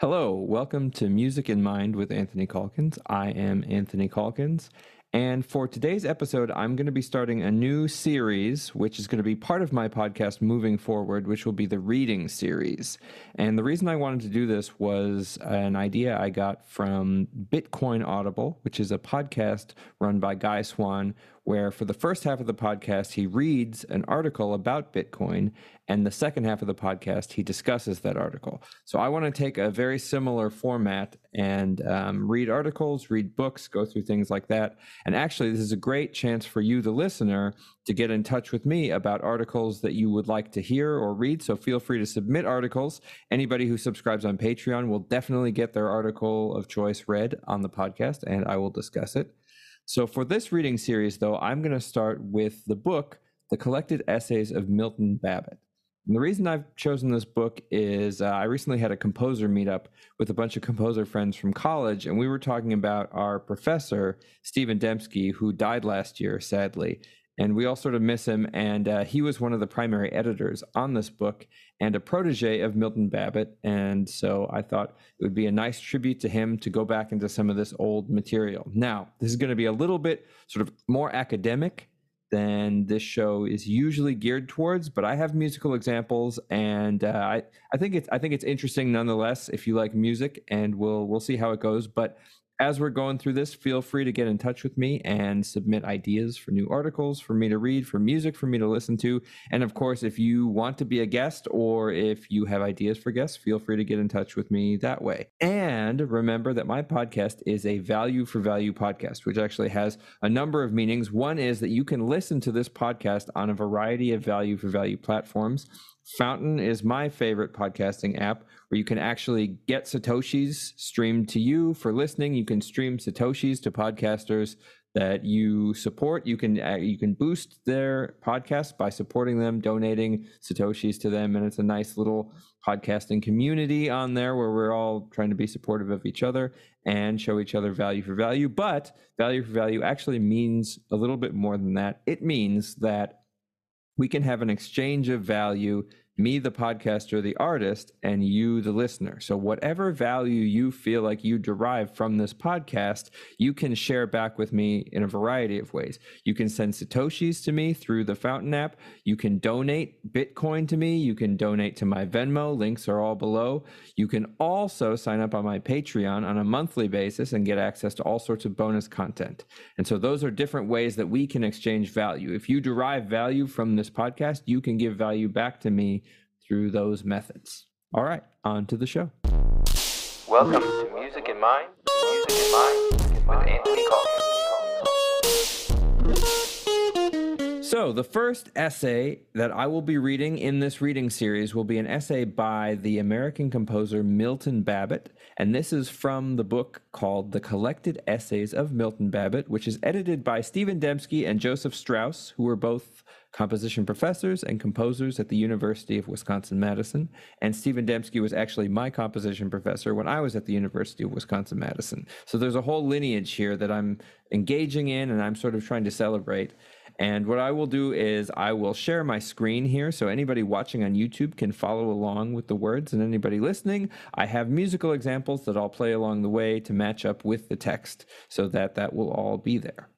Hello, welcome to Music in Mind with Anthony Calkins. I am Anthony Calkins. And for today's episode, I'm going to be starting a new series, which is going to be part of my podcast moving forward, which will be the reading series. And the reason I wanted to do this was an idea I got from Bitcoin Audible, which is a podcast run by Guy Swan, where for the first half of the podcast, he reads an article about Bitcoin, and the second half of the podcast, he discusses that article. So I want to take a very similar format and um, read articles, read books, go through things like that. And actually, this is a great chance for you, the listener, to get in touch with me about articles that you would like to hear or read. So feel free to submit articles. Anybody who subscribes on Patreon will definitely get their article of choice read on the podcast, and I will discuss it. So for this reading series, though, I'm going to start with the book, The Collected Essays of Milton Babbitt. And the reason I've chosen this book is uh, I recently had a composer meetup with a bunch of composer friends from college, and we were talking about our professor, Stephen Dembski, who died last year, sadly and we all sort of miss him. And uh, he was one of the primary editors on this book and a protege of Milton Babbitt. And so I thought it would be a nice tribute to him to go back into some of this old material. Now, this is going to be a little bit sort of more academic than this show is usually geared towards, but I have musical examples, and uh, I I think it's I think it's interesting nonetheless if you like music, and we'll we'll see how it goes. But as we're going through this, feel free to get in touch with me and submit ideas for new articles for me to read, for music for me to listen to. And of course, if you want to be a guest or if you have ideas for guests, feel free to get in touch with me that way. And remember that my podcast is a value for value podcast, which actually has a number of meanings. One is that you can listen to this podcast on a variety of value for value platforms. Fountain is my favorite podcasting app where you can actually get Satoshis streamed to you for listening. You can stream Satoshis to podcasters that you support. You can uh, you can boost their podcast by supporting them, donating Satoshis to them, and it's a nice little podcasting community on there where we're all trying to be supportive of each other and show each other value for value. But value for value actually means a little bit more than that. It means that we can have an exchange of value me, the podcaster, the artist, and you, the listener. So, whatever value you feel like you derive from this podcast, you can share back with me in a variety of ways. You can send Satoshis to me through the Fountain app. You can donate Bitcoin to me. You can donate to my Venmo. Links are all below. You can also sign up on my Patreon on a monthly basis and get access to all sorts of bonus content. And so, those are different ways that we can exchange value. If you derive value from this podcast, you can give value back to me through those methods. All right, on to the show. Welcome to Music in Mind, Music in Mind with Anthony Calkins. So, the first essay that I will be reading in this reading series will be an essay by the American composer Milton Babbitt. And this is from the book called The Collected Essays of Milton Babbitt, which is edited by Stephen Dembski and Joseph Straus, who were both composition professors and composers at the University of Wisconsin Madison. And Stephen Dembski was actually my composition professor when I was at the University of Wisconsin Madison. So there's a whole lineage here that I'm engaging in and I'm sort of trying to celebrate. And what I will do is I will share my screen here so anybody watching on YouTube can follow along with the words, and anybody listening, I have musical examples that I'll play along the way to match up with the text so that that will all be there.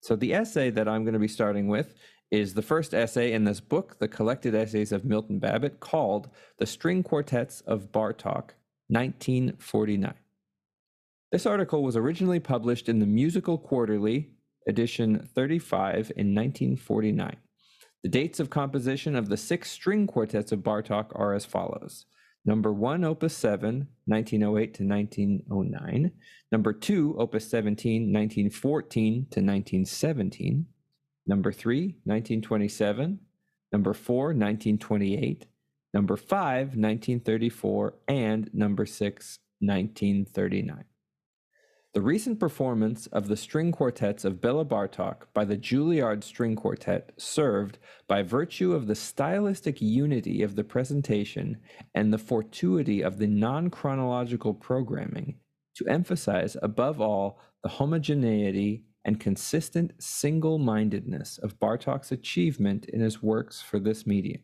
So the essay that I'm going to be starting with is the first essay in this book, The Collected Essays of Milton Babbitt, called The String Quartets of Bartok, 1949. This article was originally published in the Musical Quarterly, edition 35, in 1949. The dates of composition of the six string quartets of Bartok are as follows. Number 1, Opus 7, 1908 to 1909. Number 2, Opus 17, 1914 to 1917. Number three, 1927. Number four, 1928. Number five, 1934. And number six, 1939. The recent performance of the string quartets of Bela Bartok by the Juilliard String Quartet served, by virtue of the stylistic unity of the presentation and the fortuity of the non chronological programming, to emphasize above all the homogeneity and consistent single mindedness of Bartok's achievement in his works for this medium.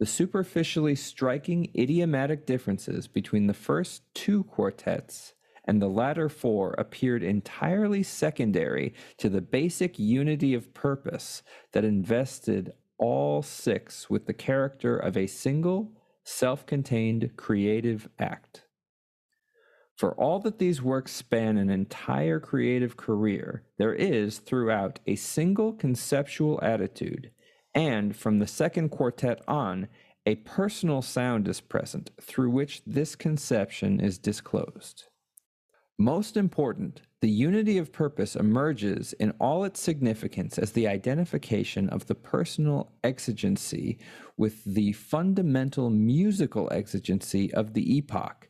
The superficially striking idiomatic differences between the first two quartets and the latter four appeared entirely secondary to the basic unity of purpose that invested all six with the character of a single, self contained creative act. For all that these works span an entire creative career, there is throughout a single conceptual attitude, and from the second quartet on, a personal sound is present through which this conception is disclosed. Most important, the unity of purpose emerges in all its significance as the identification of the personal exigency with the fundamental musical exigency of the epoch,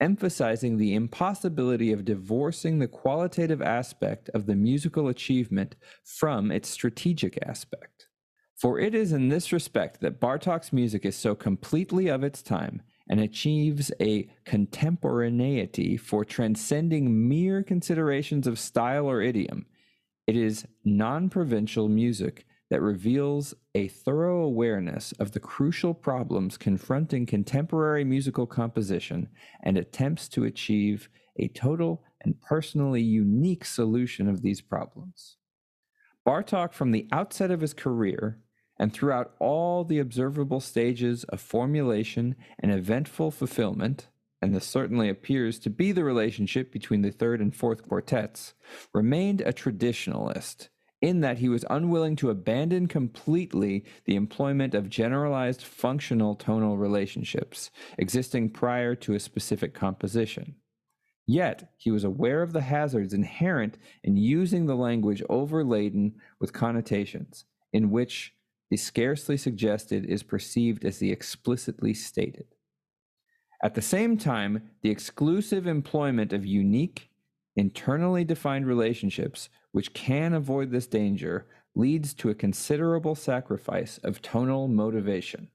emphasizing the impossibility of divorcing the qualitative aspect of the musical achievement from its strategic aspect. For it is in this respect that Bartok's music is so completely of its time and achieves a contemporaneity for transcending mere considerations of style or idiom. It is non provincial music that reveals a thorough awareness of the crucial problems confronting contemporary musical composition and attempts to achieve a total and personally unique solution of these problems. Bartok, from the outset of his career, and throughout all the observable stages of formulation and eventful fulfillment, and this certainly appears to be the relationship between the third and fourth quartets, remained a traditionalist in that he was unwilling to abandon completely the employment of generalized functional tonal relationships existing prior to a specific composition. Yet, he was aware of the hazards inherent in using the language overladen with connotations, in which the scarcely suggested is perceived as the explicitly stated. At the same time, the exclusive employment of unique, internally defined relationships which can avoid this danger leads to a considerable sacrifice of tonal motivation.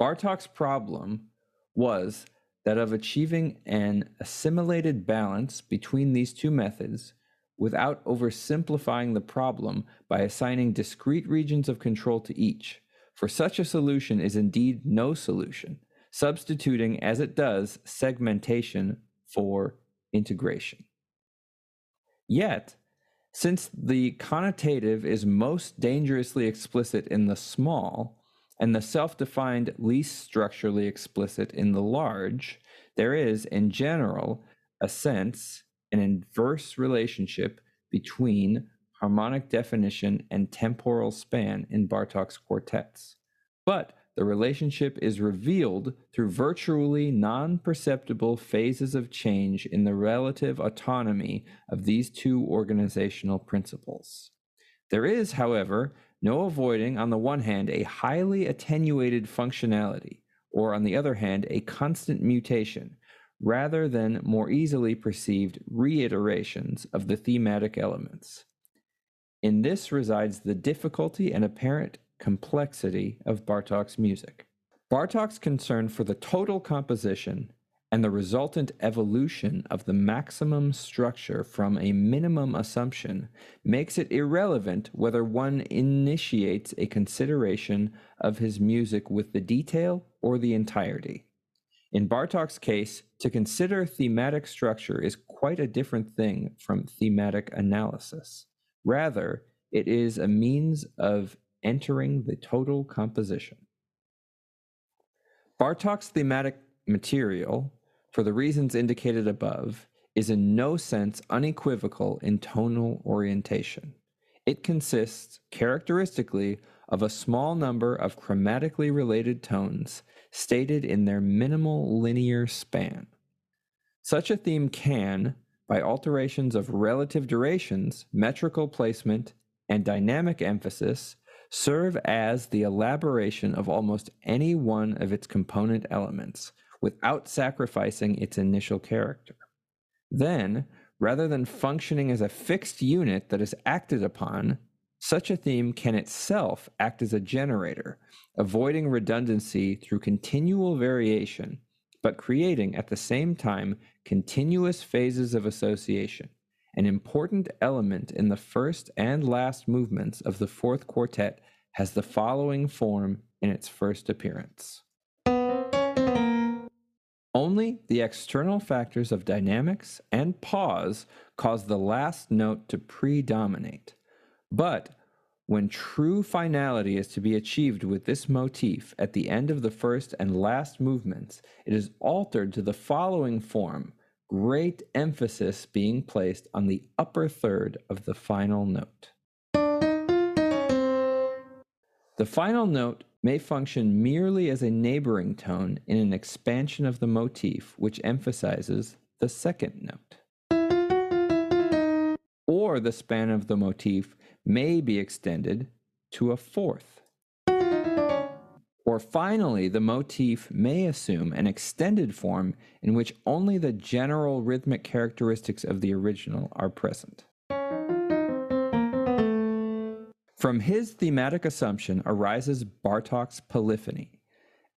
Bartok's problem was that of achieving an assimilated balance between these two methods without oversimplifying the problem by assigning discrete regions of control to each. For such a solution is indeed no solution, substituting as it does segmentation for integration. Yet, since the connotative is most dangerously explicit in the small, and the self defined least structurally explicit in the large, there is, in general, a sense an inverse relationship between harmonic definition and temporal span in Bartok's quartets. But the relationship is revealed through virtually non perceptible phases of change in the relative autonomy of these two organizational principles. There is, however, no avoiding, on the one hand, a highly attenuated functionality, or on the other hand, a constant mutation, rather than more easily perceived reiterations of the thematic elements. In this resides the difficulty and apparent complexity of Bartok's music. Bartok's concern for the total composition and the resultant evolution of the maximum structure from a minimum assumption makes it irrelevant whether one initiates a consideration of his music with the detail or the entirety. In Bartok's case, to consider thematic structure is quite a different thing from thematic analysis. Rather, it is a means of entering the total composition. Bartok's thematic material, for the reasons indicated above, is in no sense unequivocal in tonal orientation. It consists characteristically of a small number of chromatically related tones stated in their minimal linear span. Such a theme can, by alterations of relative durations, metrical placement, and dynamic emphasis, serve as the elaboration of almost any one of its component elements without sacrificing its initial character. Then, rather than functioning as a fixed unit that is acted upon, such a theme can itself act as a generator, avoiding redundancy through continual variation, but creating at the same time continuous phases of association. An important element in the first and last movements of the fourth quartet has the following form in its first appearance. Only the external factors of dynamics and pause cause the last note to predominate. But when true finality is to be achieved with this motif at the end of the first and last movements, it is altered to the following form, great emphasis being placed on the upper third of the final note. The final note may function merely as a neighboring tone in an expansion of the motif which emphasizes the second note. Or the span of the motif may be extended to a fourth. Or finally, the motif may assume an extended form in which only the general rhythmic characteristics of the original are present. From his thematic assumption arises Bartok's polyphony,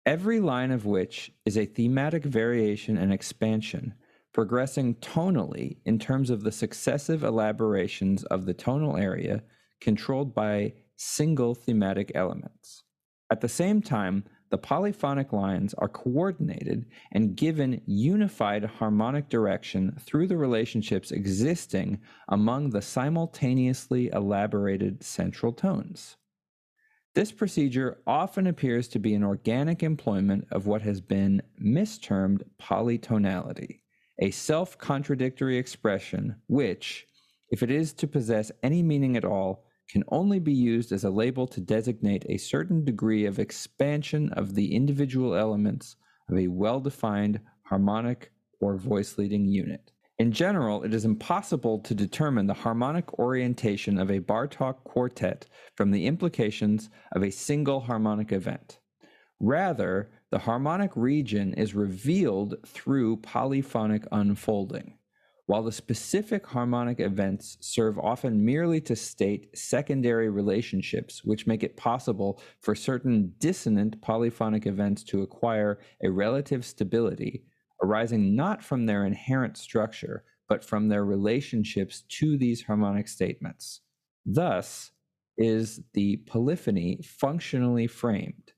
every line of which is a thematic variation and expansion, progressing tonally in terms of the successive elaborations of the tonal area controlled by single thematic elements. At the same time, the polyphonic lines are coordinated and given unified harmonic direction through the relationships existing among the simultaneously elaborated central tones. This procedure often appears to be an organic employment of what has been mistermed polytonality, a self contradictory expression which, if it is to possess any meaning at all, can only be used as a label to designate a certain degree of expansion of the individual elements of a well defined harmonic or voice leading unit. In general, it is impossible to determine the harmonic orientation of a Bartok quartet from the implications of a single harmonic event. Rather, the harmonic region is revealed through polyphonic unfolding while the specific harmonic events serve often merely to state secondary relationships which make it possible for certain dissonant polyphonic events to acquire a relative stability arising not from their inherent structure but from their relationships to these harmonic statements. Thus is the polyphony functionally framed,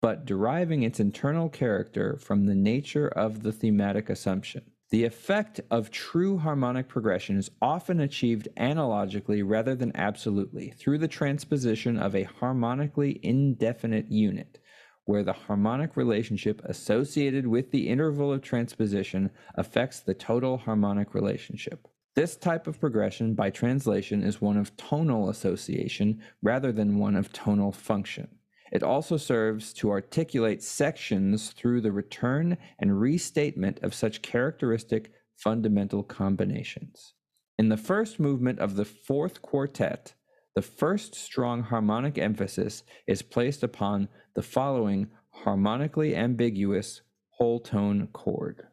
but deriving its internal character from the nature of the thematic assumption. The effect of true harmonic progression is often achieved analogically rather than absolutely through the transposition of a harmonically indefinite unit, where the harmonic relationship associated with the interval of transposition affects the total harmonic relationship. This type of progression by translation is one of tonal association rather than one of tonal function. It also serves to articulate sections through the return and restatement of such characteristic fundamental combinations. In the first movement of the fourth quartet, the first strong harmonic emphasis is placed upon the following harmonically ambiguous whole tone chord.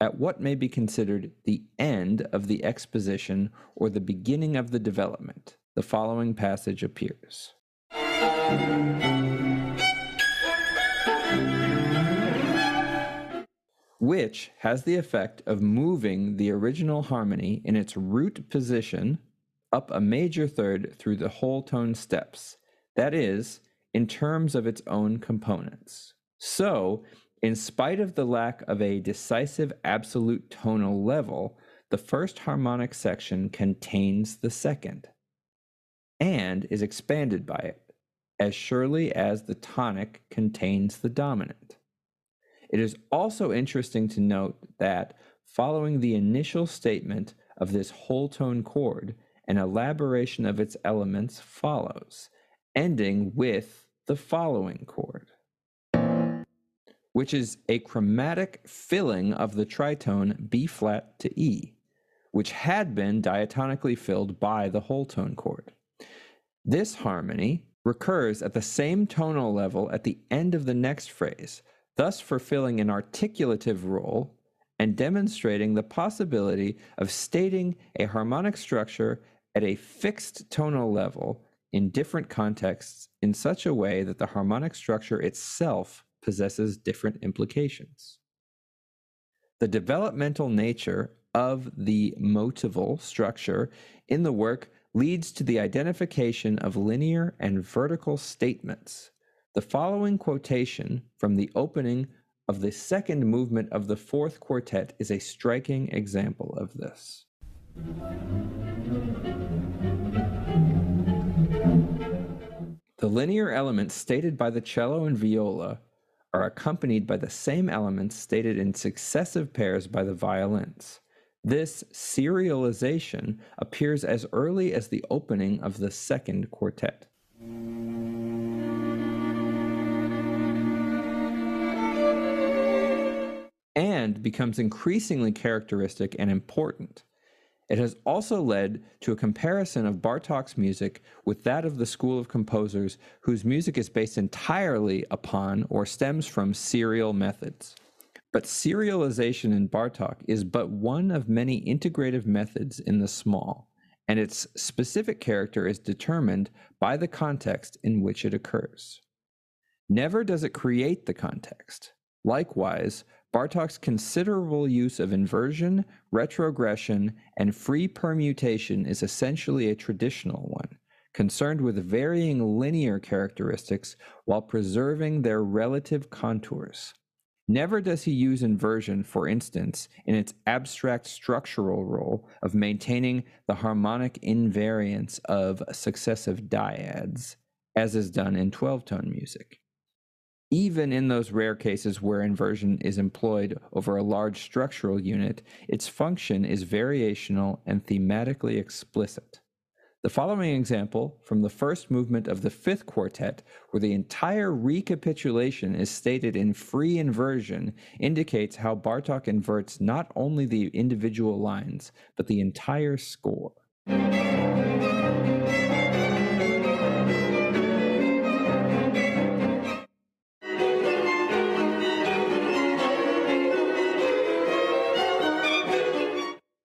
At what may be considered the end of the exposition or the beginning of the development, the following passage appears. Which has the effect of moving the original harmony in its root position up a major third through the whole tone steps, that is, in terms of its own components. So, in spite of the lack of a decisive absolute tonal level, the first harmonic section contains the second and is expanded by it, as surely as the tonic contains the dominant. It is also interesting to note that following the initial statement of this whole tone chord, an elaboration of its elements follows, ending with the following chord, which is a chromatic filling of the tritone B flat to E, which had been diatonically filled by the whole tone chord. This harmony recurs at the same tonal level at the end of the next phrase, thus fulfilling an articulative role and demonstrating the possibility of stating a harmonic structure at a fixed tonal level in different contexts in such a way that the harmonic structure itself possesses different implications. The developmental nature of the motival structure in the work leads to the identification of linear and vertical statements. The following quotation from the opening of the second movement of the fourth quartet is a striking example of this. The linear elements stated by the cello and viola are accompanied by the same elements stated in successive pairs by the violins. This serialization appears as early as the opening of the second quartet. And becomes increasingly characteristic and important. It has also led to a comparison of Bartok's music with that of the school of composers whose music is based entirely upon or stems from serial methods. But serialization in Bartok is but one of many integrative methods in the small, and its specific character is determined by the context in which it occurs. Never does it create the context. Likewise, Bartok's considerable use of inversion, retrogression, and free permutation is essentially a traditional one, concerned with varying linear characteristics while preserving their relative contours. Never does he use inversion, for instance, in its abstract structural role of maintaining the harmonic invariance of successive dyads, as is done in 12 tone music. Even in those rare cases where inversion is employed over a large structural unit, its function is variational and thematically explicit. The following example from the first movement of the fifth quartet, where the entire recapitulation is stated in free inversion, indicates how Bartok inverts not only the individual lines, but the entire score.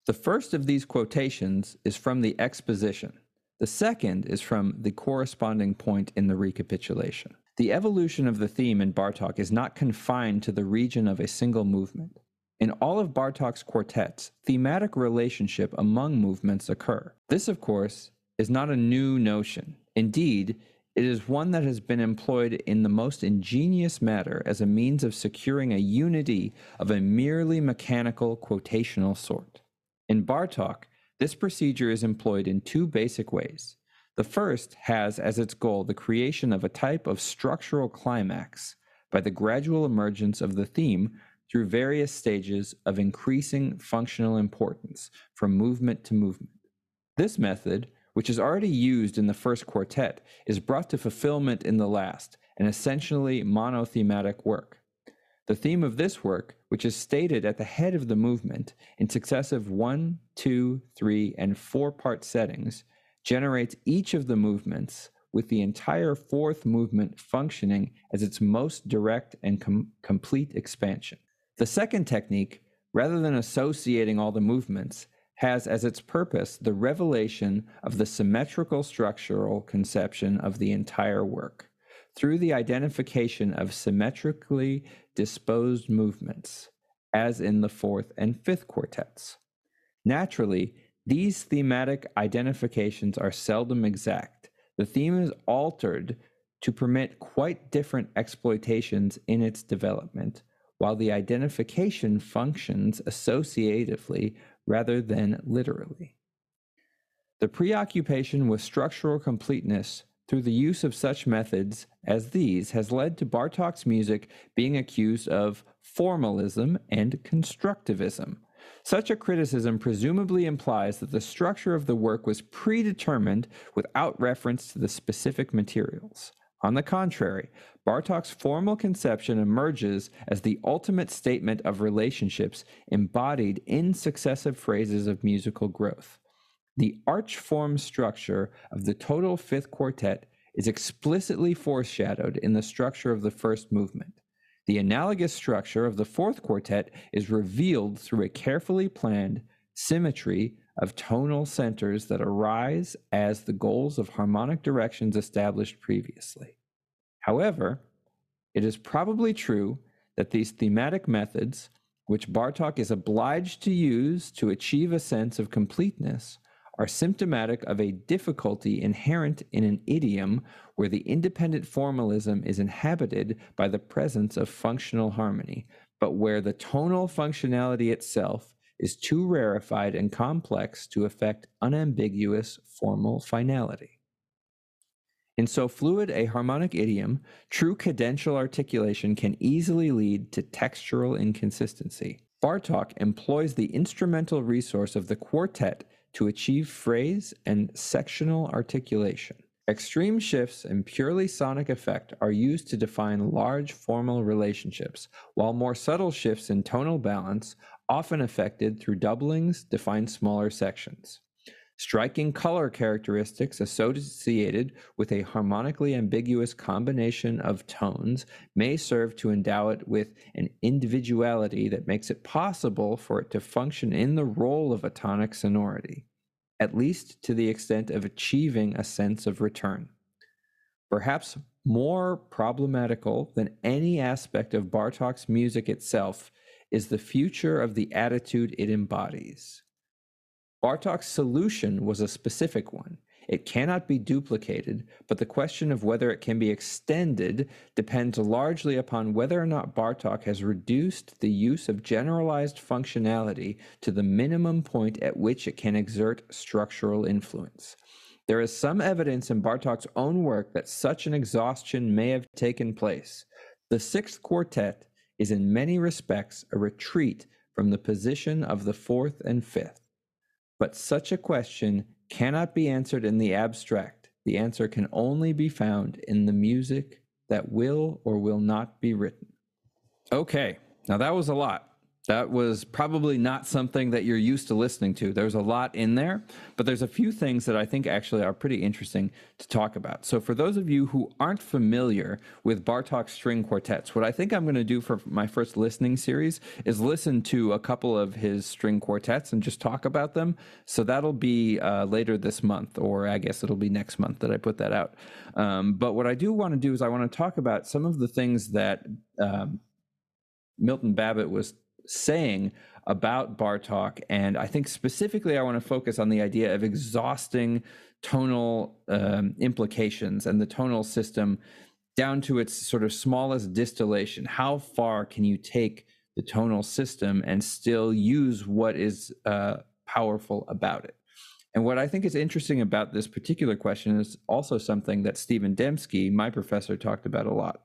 The first of these quotations is from the exposition. The second is from the corresponding point in the recapitulation. The evolution of the theme in Bartok is not confined to the region of a single movement. In all of Bartok's quartets, thematic relationship among movements occur. This, of course, is not a new notion. Indeed, it is one that has been employed in the most ingenious manner as a means of securing a unity of a merely mechanical quotational sort. In Bartok, this procedure is employed in two basic ways. The first has as its goal the creation of a type of structural climax by the gradual emergence of the theme through various stages of increasing functional importance from movement to movement. This method, which is already used in the first quartet, is brought to fulfillment in the last, an essentially monothematic work. The theme of this work, which is stated at the head of the movement in successive one, two, three, and four part settings, generates each of the movements with the entire fourth movement functioning as its most direct and com- complete expansion. The second technique, rather than associating all the movements, has as its purpose the revelation of the symmetrical structural conception of the entire work through the identification of symmetrically disposed movements, as in the fourth and fifth quartets. Naturally, these thematic identifications are seldom exact. The theme is altered to permit quite different exploitations in its development, while the identification functions associatively rather than literally. The preoccupation with structural completeness through the use of such methods as these has led to Bartok's music being accused of formalism and constructivism. Such a criticism presumably implies that the structure of the work was predetermined without reference to the specific materials. On the contrary, Bartok's formal conception emerges as the ultimate statement of relationships embodied in successive phrases of musical growth. The arch form structure of the total fifth quartet is explicitly foreshadowed in the structure of the first movement. The analogous structure of the fourth quartet is revealed through a carefully planned symmetry of tonal centers that arise as the goals of harmonic directions established previously. However, it is probably true that these thematic methods, which Bartok is obliged to use to achieve a sense of completeness, are symptomatic of a difficulty inherent in an idiom where the independent formalism is inhabited by the presence of functional harmony, but where the tonal functionality itself is too rarefied and complex to effect unambiguous formal finality. In so fluid a harmonic idiom, true cadential articulation can easily lead to textural inconsistency. Bartok employs the instrumental resource of the quartet to achieve phrase and sectional articulation. Extreme shifts in purely sonic effect are used to define large formal relationships, while more subtle shifts in tonal balance, often affected through doublings, define smaller sections. Striking color characteristics associated with a harmonically ambiguous combination of tones may serve to endow it with an individuality that makes it possible for it to function in the role of a tonic sonority, at least to the extent of achieving a sense of return. Perhaps more problematical than any aspect of Bartok's music itself is the future of the attitude it embodies. Bartok's solution was a specific one. It cannot be duplicated, but the question of whether it can be extended depends largely upon whether or not Bartok has reduced the use of generalized functionality to the minimum point at which it can exert structural influence. There is some evidence in Bartok's own work that such an exhaustion may have taken place. The sixth quartet is in many respects a retreat from the position of the fourth and fifth. But such a question cannot be answered in the abstract. The answer can only be found in the music that will or will not be written. Okay, now that was a lot. That was probably not something that you're used to listening to. There's a lot in there, but there's a few things that I think actually are pretty interesting to talk about. So, for those of you who aren't familiar with Bartok string quartets, what I think I'm going to do for my first listening series is listen to a couple of his string quartets and just talk about them. So, that'll be uh, later this month, or I guess it'll be next month that I put that out. Um, but what I do want to do is I want to talk about some of the things that um, Milton Babbitt was saying about Bartok. And I think specifically, I want to focus on the idea of exhausting tonal um, implications and the tonal system down to its sort of smallest distillation. How far can you take the tonal system and still use what is uh, powerful about it? And what I think is interesting about this particular question is also something that Stephen Dembski, my professor, talked about a lot.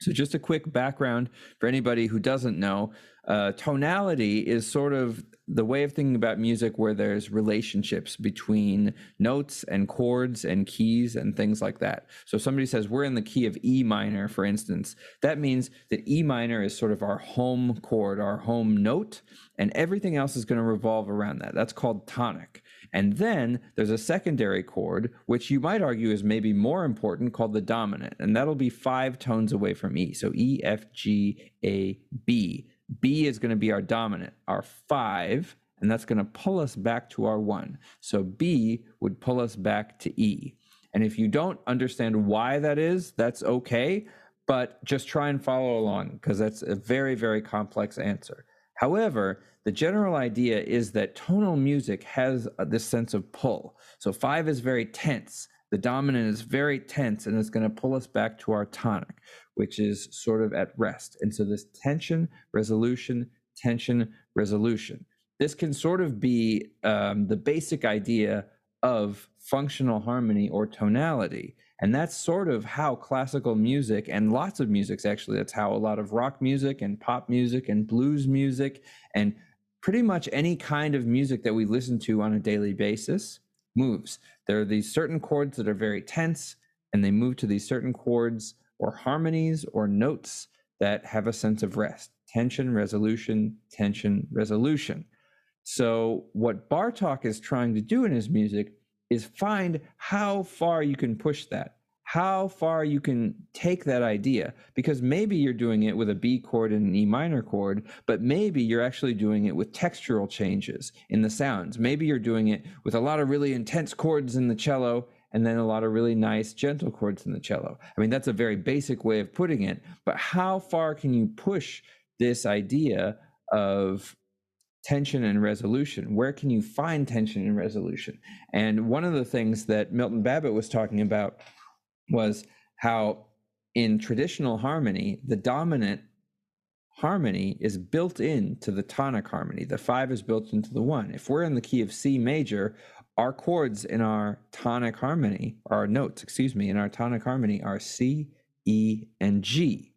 So, just a quick background for anybody who doesn't know uh, tonality is sort of the way of thinking about music where there's relationships between notes and chords and keys and things like that. So, somebody says we're in the key of E minor, for instance, that means that E minor is sort of our home chord, our home note, and everything else is going to revolve around that. That's called tonic. And then there's a secondary chord, which you might argue is maybe more important, called the dominant. And that'll be five tones away from E. So E, F, G, A, B. B is going to be our dominant, our five, and that's going to pull us back to our one. So B would pull us back to E. And if you don't understand why that is, that's okay, but just try and follow along because that's a very, very complex answer. However, the general idea is that tonal music has uh, this sense of pull. So five is very tense. The dominant is very tense and it's going to pull us back to our tonic, which is sort of at rest. And so this tension, resolution, tension, resolution. This can sort of be um, the basic idea of functional harmony or tonality. And that's sort of how classical music and lots of musics actually, that's how a lot of rock music and pop music and blues music and pretty much any kind of music that we listen to on a daily basis moves. There are these certain chords that are very tense and they move to these certain chords or harmonies or notes that have a sense of rest. Tension, resolution, tension, resolution. So, what Bartok is trying to do in his music is find how far you can push that, how far you can take that idea. Because maybe you're doing it with a B chord and an E minor chord, but maybe you're actually doing it with textural changes in the sounds. Maybe you're doing it with a lot of really intense chords in the cello and then a lot of really nice gentle chords in the cello. I mean, that's a very basic way of putting it, but how far can you push this idea of tension and resolution. Where can you find tension and resolution? And one of the things that Milton Babbitt was talking about was how in traditional harmony, the dominant harmony is built into the tonic harmony. The five is built into the one. If we're in the key of C major, our chords in our tonic harmony, our notes, excuse me, in our tonic harmony are C, E, and G.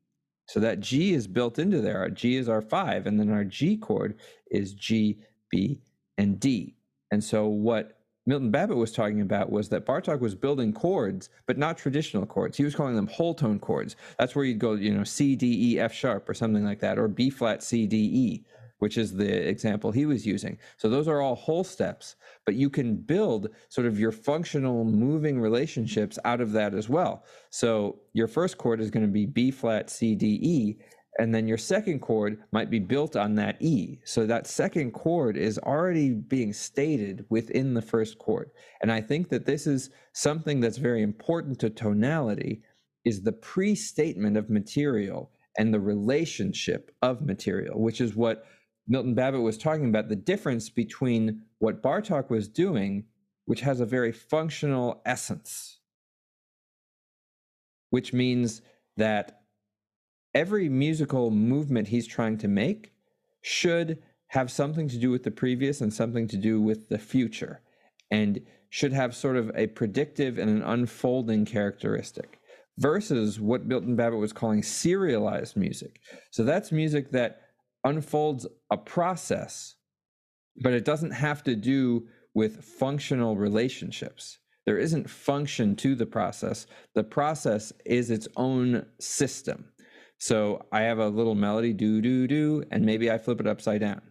So that G is built into there. Our G is our five, and then our G chord is G, B, and D. And so what Milton Babbitt was talking about was that Bartok was building chords, but not traditional chords. He was calling them whole tone chords. That's where you'd go, you know, C, D, E, F sharp or something like that, or B flat, C, D, E, which is the example he was using. So those are all whole steps, but you can build sort of your functional moving relationships out of that as well. So your first chord is going to be B flat, C, D, E. And then your second chord might be built on that E. So that second chord is already being stated within the first chord. And I think that this is something that's very important to tonality is the pre-statement of material and the relationship of material, which is what Milton Babbitt was talking about the difference between what Bartok was doing, which has a very functional essence, which means that every musical movement he's trying to make should have something to do with the previous and something to do with the future, and should have sort of a predictive and an unfolding characteristic versus what Milton Babbitt was calling serialized music. So that's music that unfolds a process, but it doesn't have to do with functional relationships. There isn't function to the process. The process is its own system. So I have a little melody, do, do, do, and maybe I flip it upside down.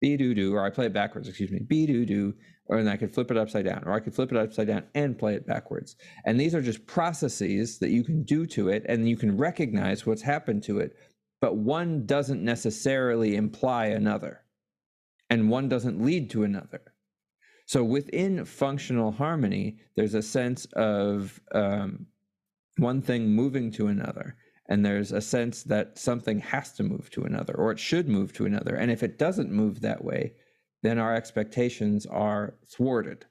Be, do, do, or I play it backwards, excuse me. Be, do, do, or then I could flip it upside down, or I could flip it upside down and play it backwards. And these are just processes that you can do to it, and you can recognize what's happened to it but one doesn't necessarily imply another, and one doesn't lead to another. So within functional harmony, there's a sense of um, one thing moving to another, and there's a sense that something has to move to another, or it should move to another. And if it doesn't move that way, then our expectations are thwarted.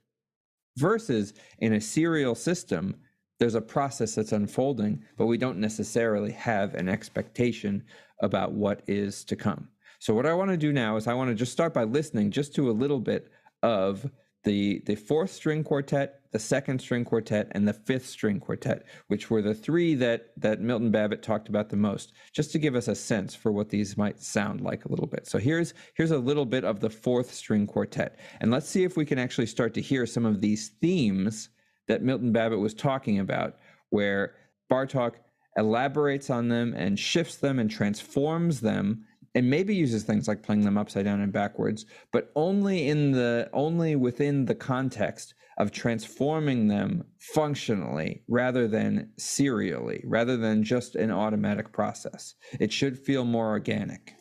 Versus in a serial system, there's a process that's unfolding, but we don't necessarily have an expectation about what is to come. So what I want to do now is I want to just start by listening just to a little bit of the the fourth string quartet, the second string quartet, and the fifth string quartet, which were the three that that Milton Babbitt talked about the most, just to give us a sense for what these might sound like a little bit. So here's here's a little bit of the fourth string quartet, and let's see if we can actually start to hear some of these themes that Milton Babbitt was talking about, where Bartok elaborates on them and shifts them and transforms them and maybe uses things like playing them upside down and backwards but only in the only within the context of transforming them functionally rather than serially rather than just an automatic process. It should feel more organic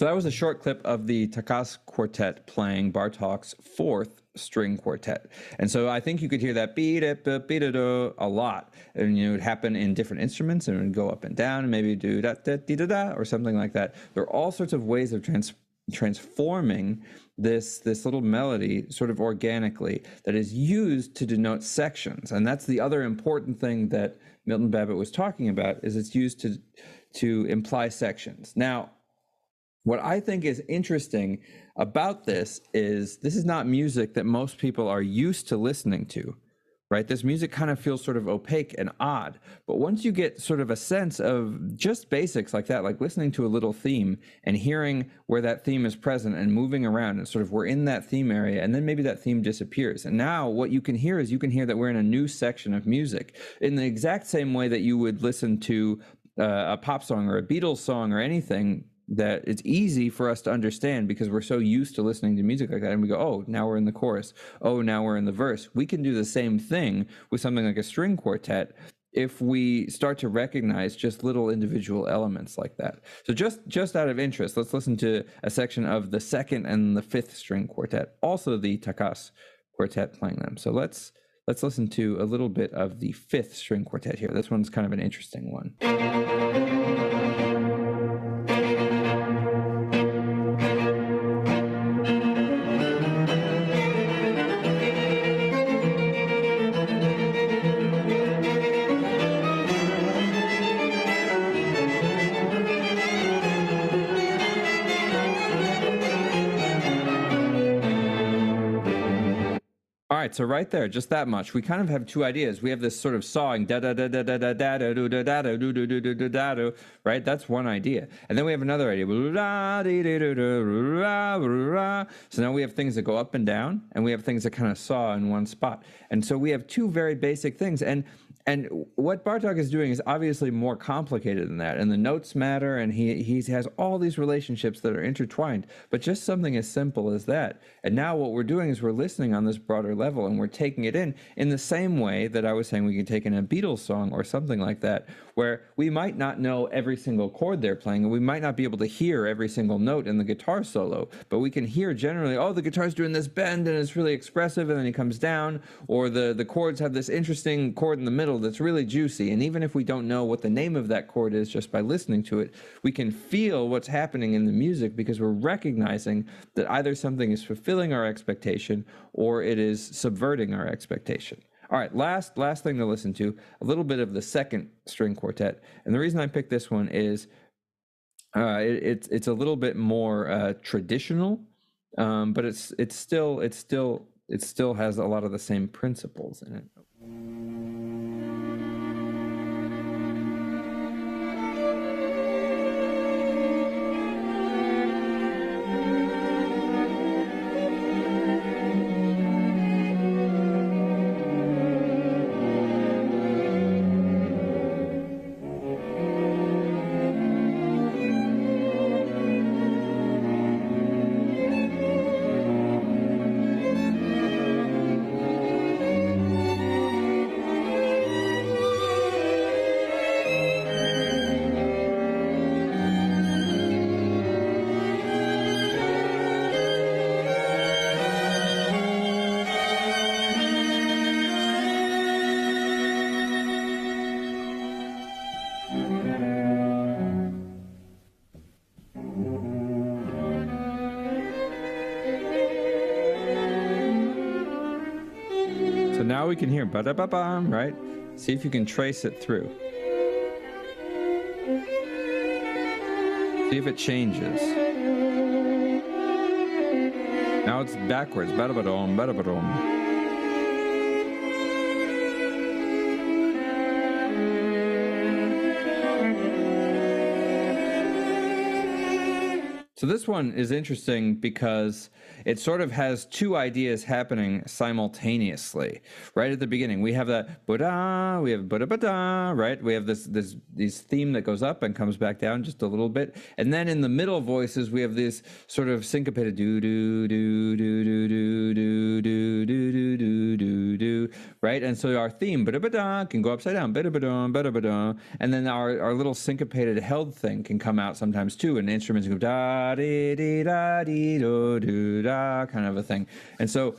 So that was a short clip of the Takács Quartet playing Bartok's fourth string quartet. And so I think you could hear that beat it, beat it a lot. And you know, it would happen in different instruments and it would go up and down and maybe do da da da da or something like that. There are all sorts of ways of trans- transforming this this little melody sort of organically that is used to denote sections. And that's the other important thing that Milton Babbitt was talking about is it's used to to imply sections. Now, what I think is interesting about this is this is not music that most people are used to listening to, right? This music kind of feels sort of opaque and odd. But once you get sort of a sense of just basics like that, like listening to a little theme and hearing where that theme is present and moving around and sort of we're in that theme area and then maybe that theme disappears. And now what you can hear is you can hear that we're in a new section of music in the exact same way that you would listen to uh, a pop song or a Beatles song or anything that it's easy for us to understand because we're so used to listening to music like that and we go oh now we're in the chorus. Oh now we're in the verse. We can do the same thing with something like a string quartet if we start to recognize just little individual elements like that. So just just out of interest let's listen to a section of the second and the fifth string quartet also the Takács quartet playing them. So let's let's listen to a little bit of the fifth string quartet here. This one's kind of an interesting one right, so right there, just that much. We kind of have two ideas. We have this sort of sawing da da da da da da da da da da da da da da da da da right? That's one idea. And then we have another idea. So now we have things that go up and down, and we have things that kind of saw in one spot. And so we have two very basic things. And and what Bartok is doing is obviously more complicated than that. And the notes matter, and he he has all these relationships that are intertwined. But just something as simple as that. And now what we're doing is we're listening on this broader level, and we're taking it in in the same way that I was saying we can take in a Beatles song or something like that, where we might not know every single chord they're playing, and we might not be able to hear every single note in the guitar solo, but we can hear generally, oh, the guitar's doing this bend and it's really expressive, and then he comes down, or the the chords have this interesting chord in the middle that's really juicy. And even if we don't know what the name of that chord is just by listening to it, we can feel what's happening in the music because we're recognizing that either something is fulfilling our expectation or it is subverting our expectation. All right, last last thing to listen to, a little bit of the second string quartet. And the reason I picked this one is uh, it, it's it's a little bit more uh, traditional, um, but it's it's still it's still it still has a lot of the same principles in it. We can hear ba da ba ba, right? See if you can trace it through. See if it changes. Now it's backwards. Ba da ba dom, ba da ba dom. So this one is interesting because it sort of has two ideas happening simultaneously. Right at the beginning, we have that Buddha, we have Buddha Buddha, right? We have this this this theme that goes up and comes back down just a little bit, and then in the middle voices we have this sort of syncopated do do do do do do do do do do do do right? And so our theme Buddha can go upside down, Buddha Buddha, and then our our little syncopated held thing can come out sometimes too, and instruments go da da dee da dee do do da kind of a thing. And so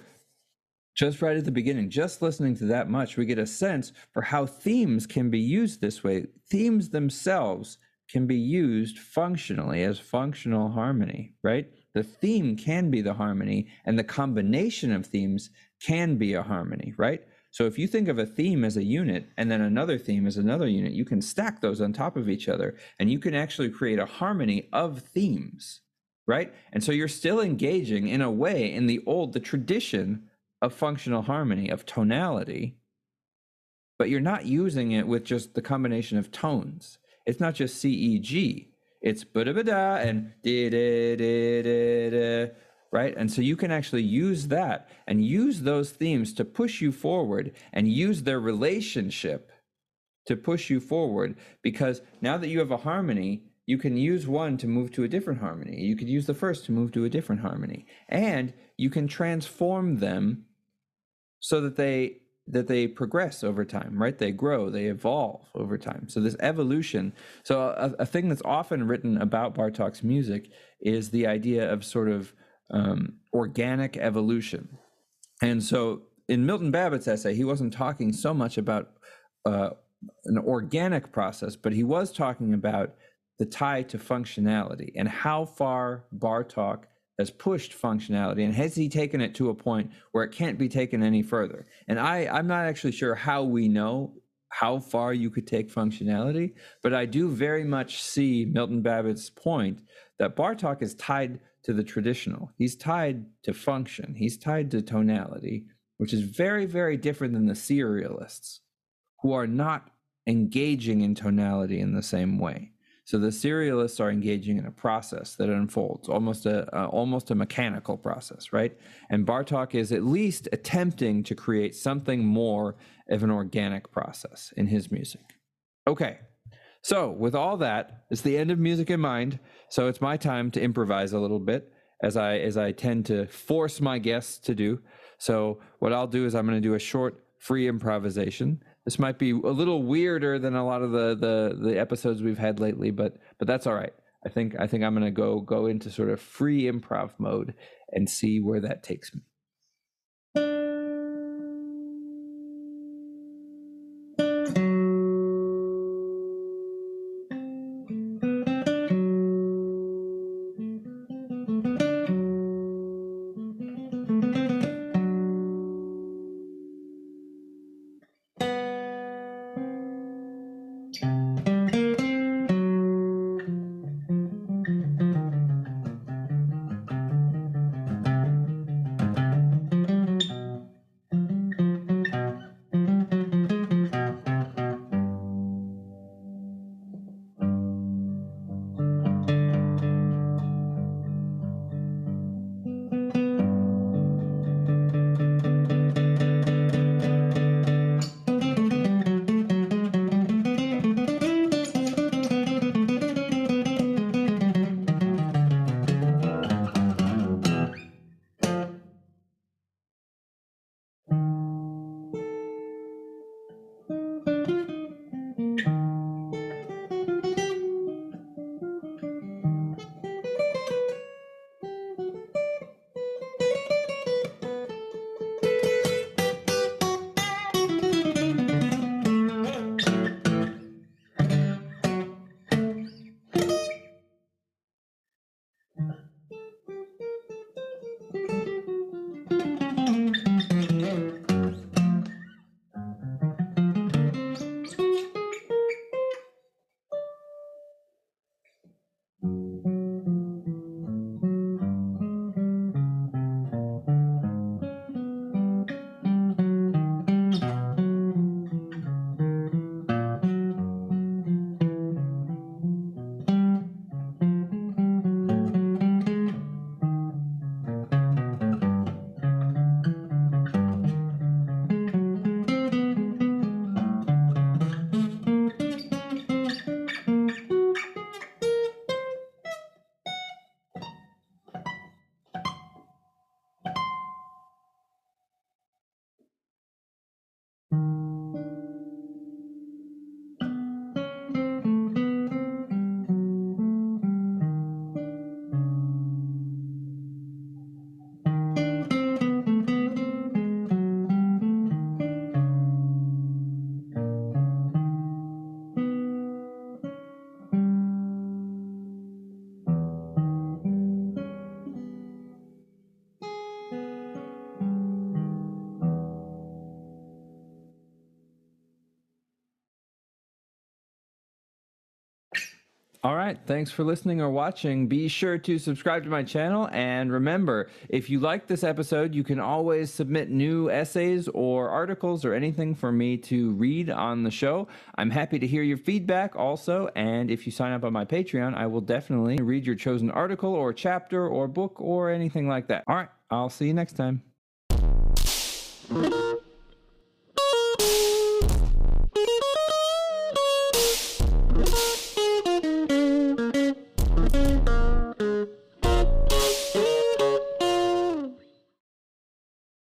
just right at the beginning, just listening to that much, we get a sense for how themes can be used this way. Themes themselves can be used functionally as functional harmony, right? The theme can be the harmony, and the combination of themes can be a harmony, right? So if you think of a theme as a unit and then another theme as another unit, you can stack those on top of each other and you can actually create a harmony of themes right? And so you're still engaging in a way in the old, the tradition of functional harmony, of tonality, but you're not using it with just the combination of tones. It's not just C, E, G. It's ba da ba da and da da da da right? And so you can actually use that and use those themes to push you forward and use their relationship to push you forward because now that you have a harmony, you can use one to move to a different harmony. You could use the first to move to a different harmony. And you can transform them so that they that they progress over time, right? They grow, they evolve over time. So this evolution. So a, a thing that's often written about Bartok's music is the idea of sort of um, organic evolution. And so in Milton Babbitt's essay, he wasn't talking so much about uh, an organic process, but he was talking about the tie to functionality and how far Bartok has pushed functionality and has he taken it to a point where it can't be taken any further and i i'm not actually sure how we know how far you could take functionality but i do very much see milton babbitt's point that bartok is tied to the traditional he's tied to function he's tied to tonality which is very very different than the serialists who are not engaging in tonality in the same way so the serialists are engaging in a process that unfolds, almost a almost a mechanical process, right? And Bartok is at least attempting to create something more of an organic process in his music. Okay. So, with all that, it's the end of music in mind, so it's my time to improvise a little bit as I as I tend to force my guests to do. So, what I'll do is I'm going to do a short free improvisation this might be a little weirder than a lot of the the the episodes we've had lately, but but that's all right. I think I think I'm gonna go go into sort of free improv mode and see where that takes me. Thanks for listening or watching. Be sure to subscribe to my channel. And remember, if you like this episode, you can always submit new essays or articles or anything for me to read on the show. I'm happy to hear your feedback also. And if you sign up on my Patreon, I will definitely read your chosen article or chapter or book or anything like that. All right. I'll see you next time.